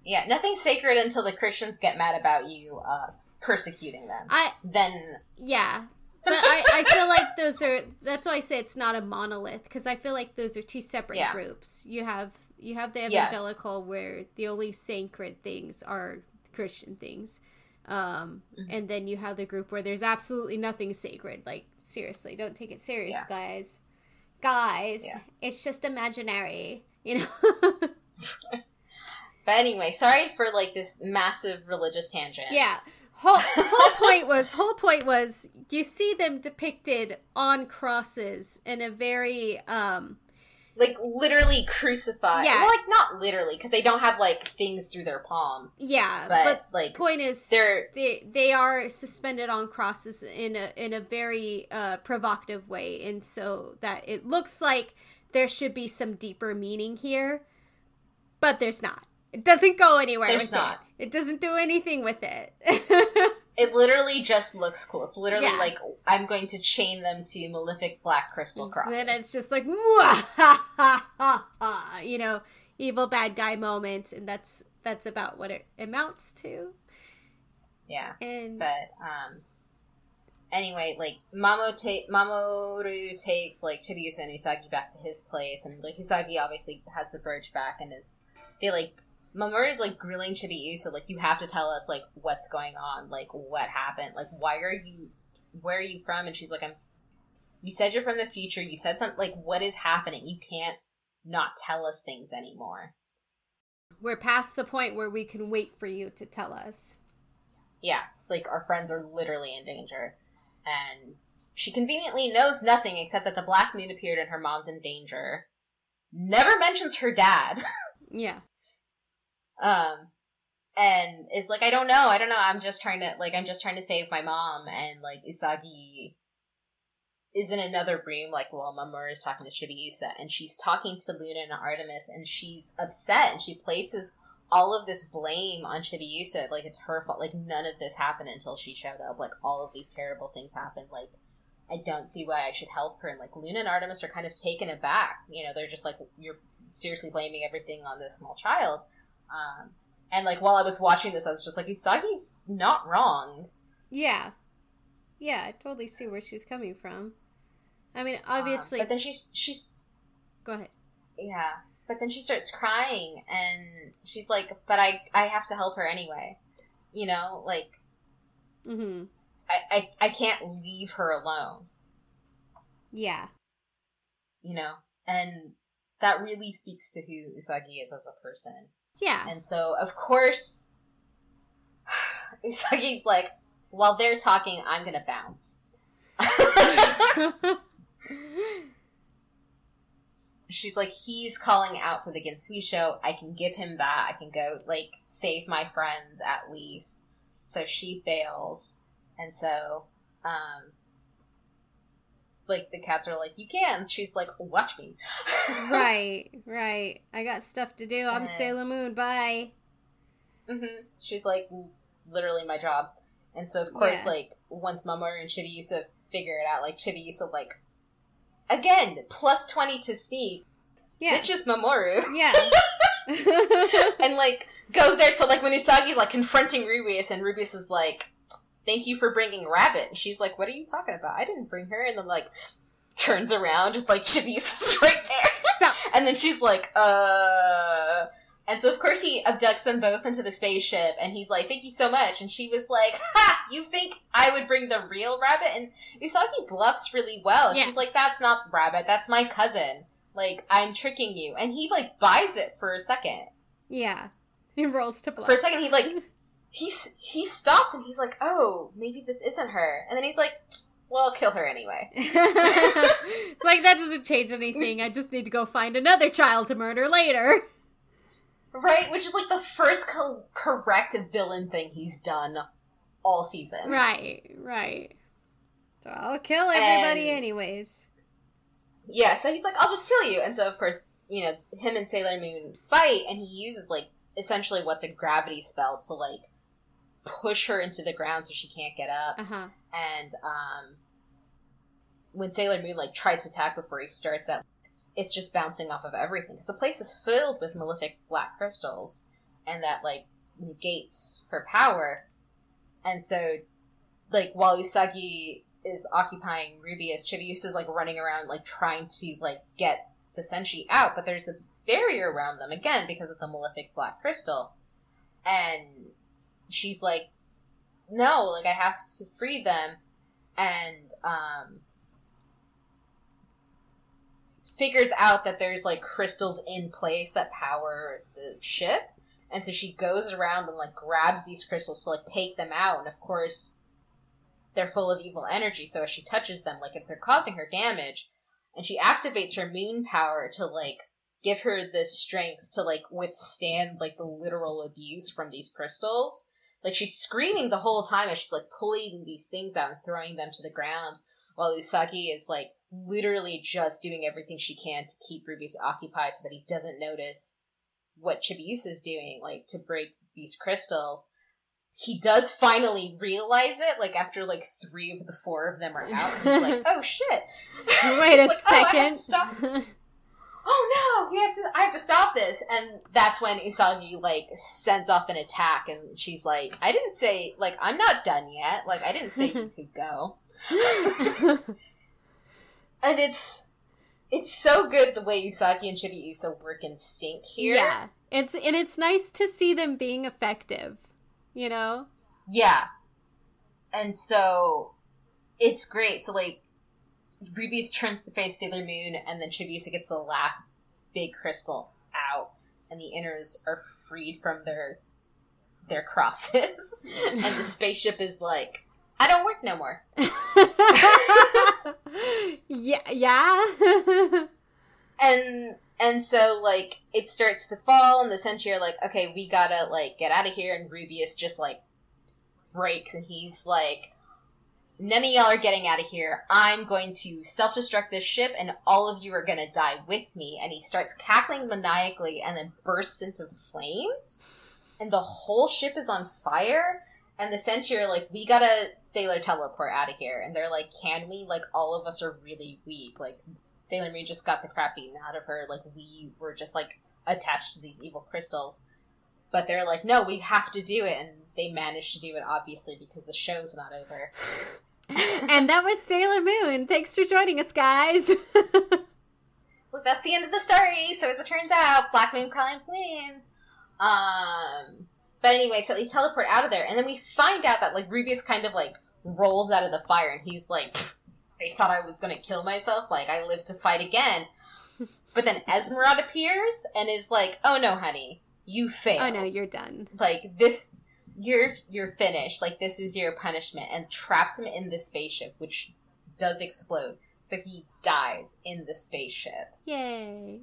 Yeah, nothing's sacred until the Christians get mad about you uh, persecuting them. i Then, Yeah. But I, I feel like those are that's why I say it's not a monolith because I feel like those are two separate Yeah. groups. You have you have the Yeah. evangelical where the only sacred things are Christian things. Um, Mhm. and then you have the group where there's absolutely nothing sacred. Like seriously, don't take it serious, Yeah. guys. Guys, Yeah. it's just imaginary, you know. but anyway, sorry for like this massive religious tangent. Yeah. Whole, whole point was whole point was you see them depicted on crosses in a very um like literally crucified. Yeah. well, like not literally because they don't have like things through their palms, yeah but, but, like point is they're they they are suspended on crosses in a in a very uh provocative way and so that it looks like there should be some deeper meaning here but there's not it doesn't go anywhere There's not. it it doesn't do anything with it it literally just looks cool. It's literally Yeah. like I'm going to chain them to malefic black crystal crosses. And then it's just like, you know, evil bad guy moment, and that's that's about what it amounts to. yeah. And But um anyway, like Mamo ta- Mamoru takes like Chibiusa and Usagi back to his place and like Usagi obviously has the brooch back and is they like Mamoru is like grilling Chibi Chibiusa like you have to tell us like what's going on, like what happened, like why are you where are you from? And she's like I'm you said you're from the future, you said something like what is happening? You can't not tell us things anymore. we're past the point where we can wait for you to tell us. Yeah, it's like our friends are literally in danger. And she conveniently knows nothing except that the Black Moon appeared and her mom's in danger. Never mentions her dad. Yeah. Um, and is like, I don't know, I don't know. I'm just trying to like, I'm just trying to save my mom. And like Usagi is in another room, like while Mamoru is talking to Chibiusa, and she's talking to Luna and Artemis, and she's upset, and she places all of this blame on Chibiusa, like it's her fault. Like none of this happened until she showed up. Like all of these terrible things happened. Like I don't see why I should help her. And like Luna and Artemis are kind of taken aback. You know, they're just like, you're seriously blaming everything on this small child. Um, and like while I was watching this, I was just like, Usagi's not wrong. Yeah. Yeah, I totally see where she's coming from. I mean, obviously. Um, but then she's she's. Go ahead. Yeah, but then she starts crying, and she's like, "But I I have to help her anyway." You know, like. Mm-hmm. I, I I can't leave her alone. Yeah. You know, and that really speaks to who Usagi is as a person. Yeah. And so, of course, Usagi's like, while they're talking, I'm gonna bounce. She's like, he's calling out for the Ginzuishou. I can give him that. I can go, like, save my friends at least. So she bails. And so, um, like, the cats are like, you can. She's like, watch me. right, right. I got stuff to do. I'm And- Sailor Moon. Bye. hmm She's like, literally my job. And so, of course, Yeah. like, once Mamoru and Chibiusa figure it out, like, Chibiusa, like, again, plus 20 to sneak, Yeah. ditches Mamoru, yeah. and, like, goes there. So, like, when Usagi's, like, confronting Rubeus, and Rubeus is like, thank you for bringing Rabbit. And she's like, what are you talking about? I didn't bring her. And then, like, turns around, just, like, Chibiusa's right there. so, And then she's like, uh. And so, of course, he abducts them both into the spaceship, and he's like, thank you so much. And she was like, ha! You think I would bring the real rabbit? And Usagi bluffs really well. Yeah. She's like, that's not rabbit, that's my cousin. Like, I'm tricking you. And he, like, buys it for a second. yeah. He rolls to bluff. For a second, he, like, he, he stops and he's like, oh, maybe this isn't her. And then he's like, well, I'll kill her anyway. like that doesn't change anything. I just need to go find another child to murder later. Right? Which is, like, the first co- correct villain thing he's done all season. Right, right. So I'll kill everybody And- anyways. Yeah, so he's like, I'll just kill you. And so, of course, you know, him and Sailor Moon fight, and he uses, like, essentially what's a gravity spell to, like, push her into the ground so she can't get up. Uh huh. And, um, when Sailor Moon, like, tries to attack before he starts that, it's just bouncing off of everything. Because the place is filled with malefic black crystals, and that, like, negates her power. And so, like, while Usagi is occupying Rubeus, Chibiusa is like running around, like trying to like get the Senshi out, but there's a barrier around them again because of the malefic black crystal, and she's like, "No, like I have to free them," and um, figures out that there's like crystals in place that power the ship, and so she goes around and like grabs these crystals to like take them out, and of course they're full of evil energy, so as she touches them, like if they're causing her damage, and she activates her moon power to like give her the strength to like withstand like the literal abuse from these crystals. Like she's screaming the whole time as she's like pulling these things out and throwing them to the ground, while Usagi is like literally just doing everything she can to keep Rubeus occupied so that he doesn't notice what Chibiusa is doing, like to break these crystals he does finally realize it, like after like three of the four of them are out. He's like, "Oh shit! Wait a like, "Oh, second. to stop. Oh no! He has to. I have to stop this." And that's when Usagi like sends off an attack, and she's like, "I didn't say like I'm not done yet. Like I didn't say you could go." And it's it's so good the way Usagi and Chibiusa work in sync here. Yeah. It's and it's nice to see them being effective. You know? Yeah. And so it's great. So like Rubeus turns to face Sailor Moon and then Chibiusa gets the last big crystal out and the inners are freed from their their crosses. and the spaceship is like, I don't work no more. yeah, yeah. And And so, like, it starts to fall, and the Senshi are like, okay, we gotta, like, get out of here, and Rubeus just, like, breaks, and he's like, none of y'all are getting out of here. I'm going to self destruct this ship, and all of you are gonna die with me. And he starts cackling maniacally and then bursts into flames, and the whole ship is on fire. And the Senshi are like, we gotta sailor teleport out of here. And they're like, can we? Like, all of us are really weak. Like, Sailor Moon just got the crap beaten out of her. Like, we were just, like, attached to these evil crystals. But they're like, no, we have to do it. And they managed to do it, obviously, because the show's not over. and that was Sailor Moon. Thanks for joining us, guys. so that's the end of the story. So as it turns out, Black Moon Crawling wins. Um, but anyway, so they teleport out of there, and then we find out that like Rubeus kind of like rolls out of the fire, and he's like, "They thought I was gonna kill myself. Like I live to fight again." But then Esmeralda appears and is like, "Oh no, honey, you failed. oh no, you're done. like this. You're you're finished. Like this is your punishment." And traps him in the spaceship, which does explode. So he dies in the spaceship. Yay.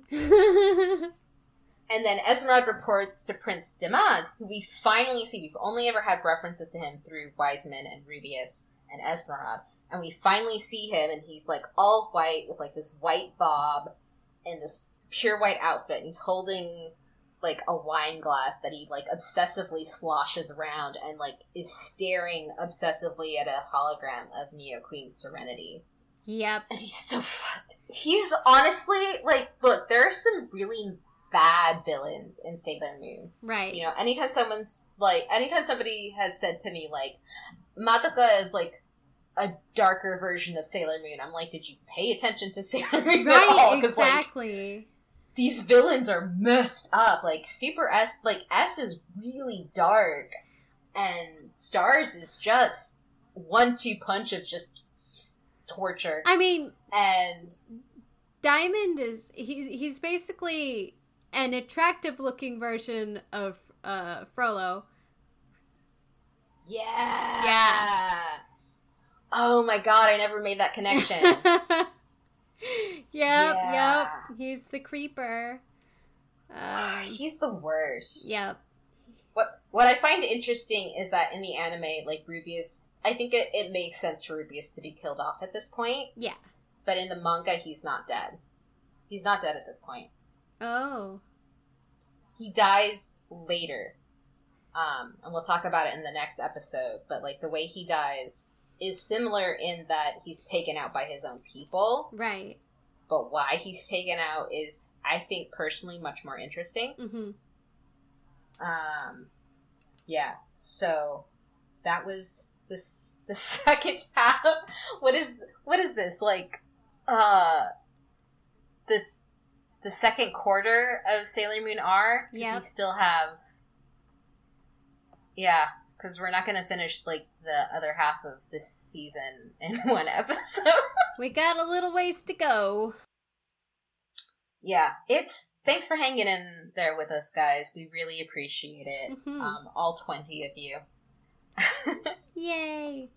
And then Esmeralda reports to Prince Demande, who we finally see. We've only ever had references to him through Wiseman and Rubeus and Esmeralda. And we finally see him, and he's like all white with like this white bob and this pure white outfit. And he's holding like a wine glass that he like obsessively sloshes around and like is staring obsessively at a hologram of Neo Queen Serenity. yep. And he's so. He's honestly like, look, there are some really bad villains in Sailor Moon. Right. You know, anytime someone's like, anytime somebody has said to me like, Madoka is like a darker version of Sailor Moon, I'm like, did you pay attention to Sailor Moon at all? right, 'Cause, like, exactly. These villains are messed up. Like Super S, like S is really dark, and Stars is just one-two punch of just torture. I mean, And Diamond is he's he's basically an attractive looking version of uh Frollo. yeah, Yeah. Oh my god, I never made that connection. yep, Yeah. yep. He's the creeper. Um, He's the worst. yep. What what I find interesting is that in the anime, like Rubeus, I think it, it makes sense for Rubeus to be killed off at this point. Yeah. But in the manga, he's not dead. He's not dead at this point. Oh. He dies later. Um, and we'll talk about it in the next episode. But like the way he dies is similar in that he's taken out by his own people. Right. But why he's taken out is, I think, personally much more interesting. Mm-hmm. Um, yeah. So that was this the second half. What is what is this like? Uh, this the second quarter of Sailor Moon R. Yep. We still have. Yeah, because we're not going to finish like the other half of this season in one episode. We got a little ways to go. yeah, it's thanks for hanging in there with us, guys. We really appreciate it. Mhm. Um, all twenty of you. Yay.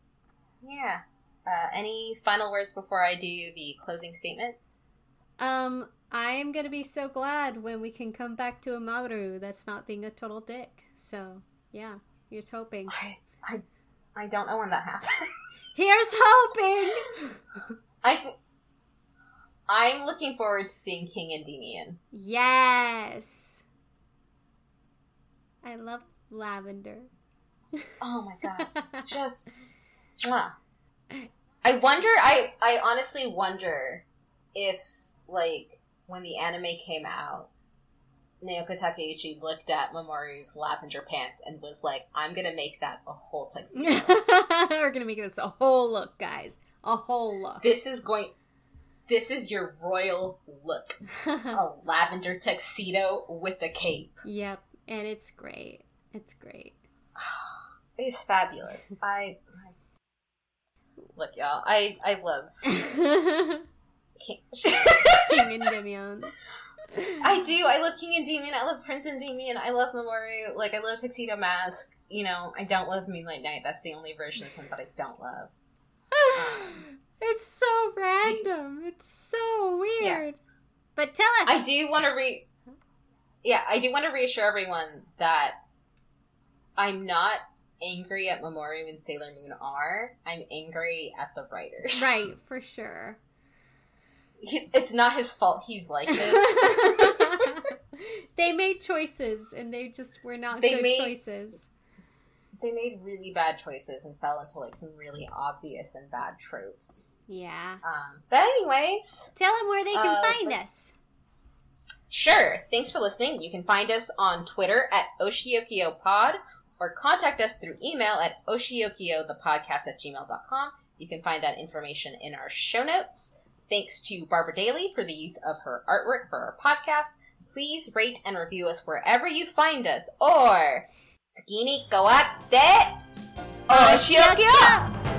Yeah. Uh, any final words before I do the closing statement? Um, I am gonna be so glad when we can come back to Mamoru that's not being a total dick. So, yeah, here's hoping. I, I, I don't know when that happens. Here's hoping! I, I'm looking forward to seeing King Endymion. Yes! I love lavender. Oh my god, just, mwah. I wonder. I, I honestly wonder if, like, when the anime came out, Naoko Takeuchi looked at Mamoru's lavender pants and was like, "I'm gonna make that a whole tuxedo." We're gonna make this a whole look, guys. A whole look. this is going. This is your royal look. a lavender tuxedo with a cape. yep, and it's great. It's great. It's fabulous. I, I look, y'all. I I love. King- King Endymion. I do. I love King Endymion. I love Prince Endymion. I love Mamoru. Like I love Tuxedo Mask. You know, I don't love Moonlight Knight. That's the only version of him that I don't love. it's so random. It's so weird. But tell us. I do want to re. Yeah, I do want to reassure everyone that I'm not angry at Mamoru and Sailor Moon are. I'm angry at the writers. right, for sure. He, it's not his fault he's like this. they made choices and they just were not They good made- choices. they made really bad choices and fell into like some really obvious and bad tropes. Yeah. Um, but anyways, Tell them where they can Uh, find let's- Sure. Thanks for listening. You can find us on Twitter at OshiokiyoPod or contact us through email at oshiokiyothepodcast at gmail.com. You can find that information in our show notes. Thanks to Barbara Daly for the use of her artwork for our podcast. Please rate and review us wherever you find us or Tsukini Kawatte Oshiokiyo!